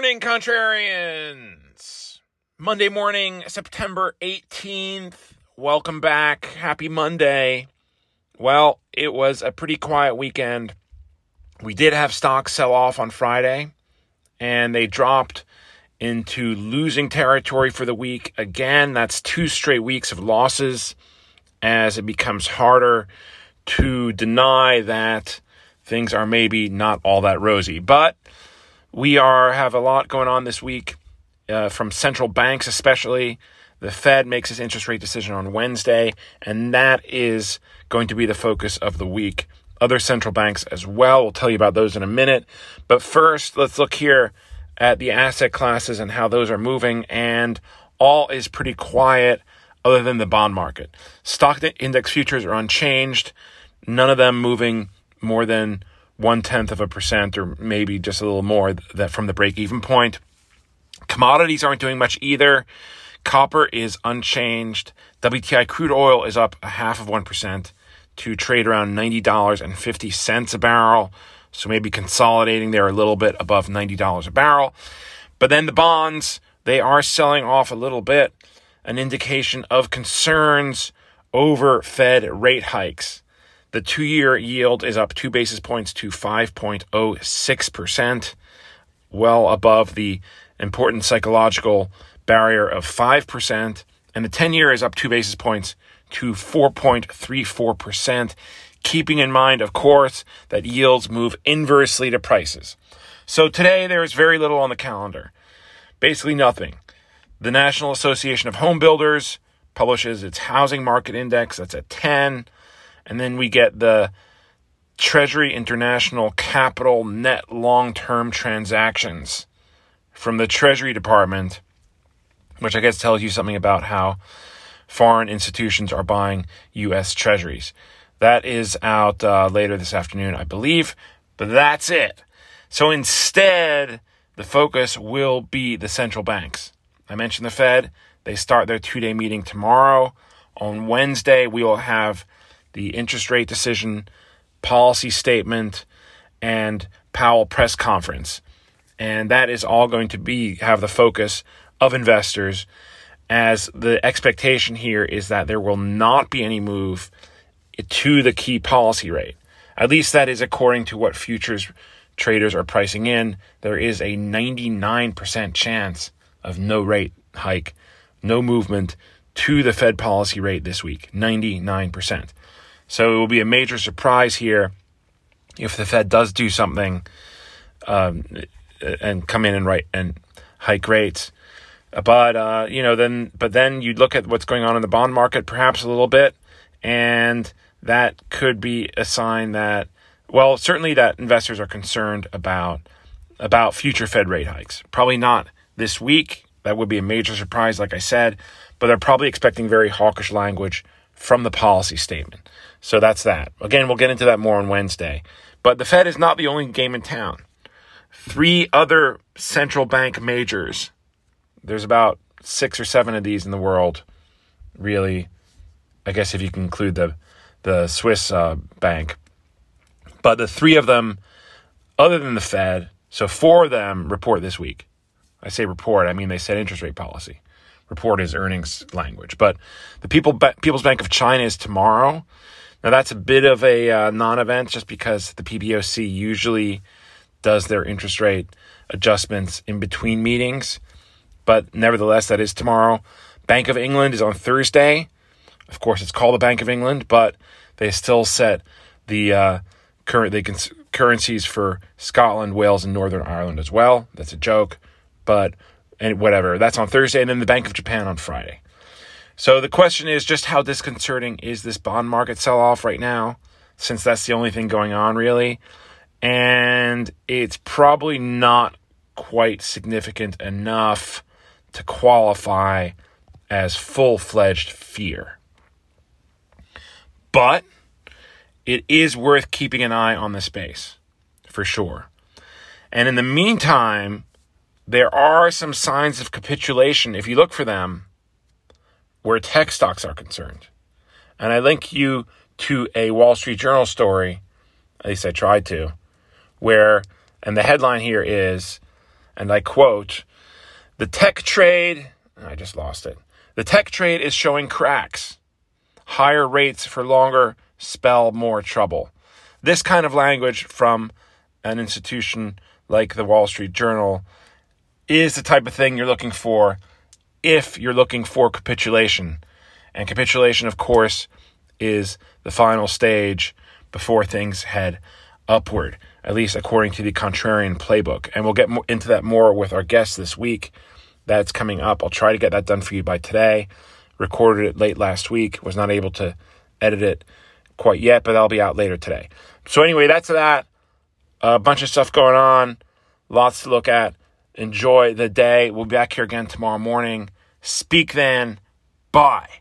morning, contrarians. Monday morning, September 18th. Welcome back. Happy Monday. Well, it was a pretty quiet weekend. We did have stocks sell off on Friday, and they dropped into losing territory for the week. Again, that's two straight weeks of losses as it becomes harder to deny that things are maybe not all that rosy. But we are have a lot going on this week uh, from central banks, especially. The Fed makes its interest rate decision on Wednesday, and that is going to be the focus of the week. Other central banks as well. We'll tell you about those in a minute. But first, let's look here at the asset classes and how those are moving. And all is pretty quiet other than the bond market. Stock index futures are unchanged, none of them moving more than one tenth of a percent or maybe just a little more that from the break even point. Commodities aren't doing much either. Copper is unchanged. WTI crude oil is up a half of 1% to trade around $90.50 a barrel. So maybe consolidating there a little bit above $90 a barrel. But then the bonds, they are selling off a little bit, an indication of concerns over Fed rate hikes. The two year yield is up two basis points to 5.06%, well above the important psychological barrier of 5%. And the 10 year is up two basis points to 4.34%, keeping in mind, of course, that yields move inversely to prices. So today there is very little on the calendar. Basically nothing. The National Association of Home Builders publishes its housing market index, that's at 10. And then we get the Treasury International Capital Net Long Term Transactions from the Treasury Department, which I guess tells you something about how foreign institutions are buying U.S. Treasuries. That is out uh, later this afternoon, I believe, but that's it. So instead, the focus will be the central banks. I mentioned the Fed. They start their two day meeting tomorrow. On Wednesday, we will have the interest rate decision, policy statement, and Powell press conference. And that is all going to be have the focus of investors as the expectation here is that there will not be any move to the key policy rate. At least that is according to what futures traders are pricing in. There is a 99% chance of no rate hike, no movement to the Fed policy rate this week. 99%. So it will be a major surprise here if the Fed does do something um, and come in and write and hike rates. But uh, you know, then but then you look at what's going on in the bond market, perhaps a little bit, and that could be a sign that well, certainly that investors are concerned about about future Fed rate hikes. Probably not this week. That would be a major surprise, like I said, but they're probably expecting very hawkish language from the policy statement. So that's that. Again, we'll get into that more on Wednesday. But the Fed is not the only game in town. Three other central bank majors, there's about six or seven of these in the world, really. I guess if you can include the, the Swiss uh, bank. But the three of them, other than the Fed, so four of them report this week. I say report, I mean they set interest rate policy report is earnings language. But the People People's Bank of China is tomorrow. Now that's a bit of a uh, non-event just because the PBOC usually does their interest rate adjustments in between meetings. But nevertheless, that is tomorrow. Bank of England is on Thursday. Of course, it's called the Bank of England, but they still set the uh, current they cons- currencies for Scotland, Wales, and Northern Ireland as well. That's a joke, but and whatever. That's on Thursday, and then the Bank of Japan on Friday. So the question is just how disconcerting is this bond market sell off right now, since that's the only thing going on really, and it's probably not quite significant enough to qualify as full fledged fear. But it is worth keeping an eye on the space for sure. And in the meantime, there are some signs of capitulation if you look for them where tech stocks are concerned. And I link you to a Wall Street Journal story, at least I tried to, where, and the headline here is and I quote, the tech trade, I just lost it. The tech trade is showing cracks. Higher rates for longer spell more trouble. This kind of language from an institution like the Wall Street Journal is the type of thing you're looking for if you're looking for capitulation. And capitulation, of course, is the final stage before things head upward, at least according to the contrarian playbook. And we'll get into that more with our guests this week. That's coming up. I'll try to get that done for you by today. Recorded it late last week, was not able to edit it quite yet, but that'll be out later today. So, anyway, that's that. A bunch of stuff going on, lots to look at. Enjoy the day. We'll be back here again tomorrow morning. Speak then. Bye.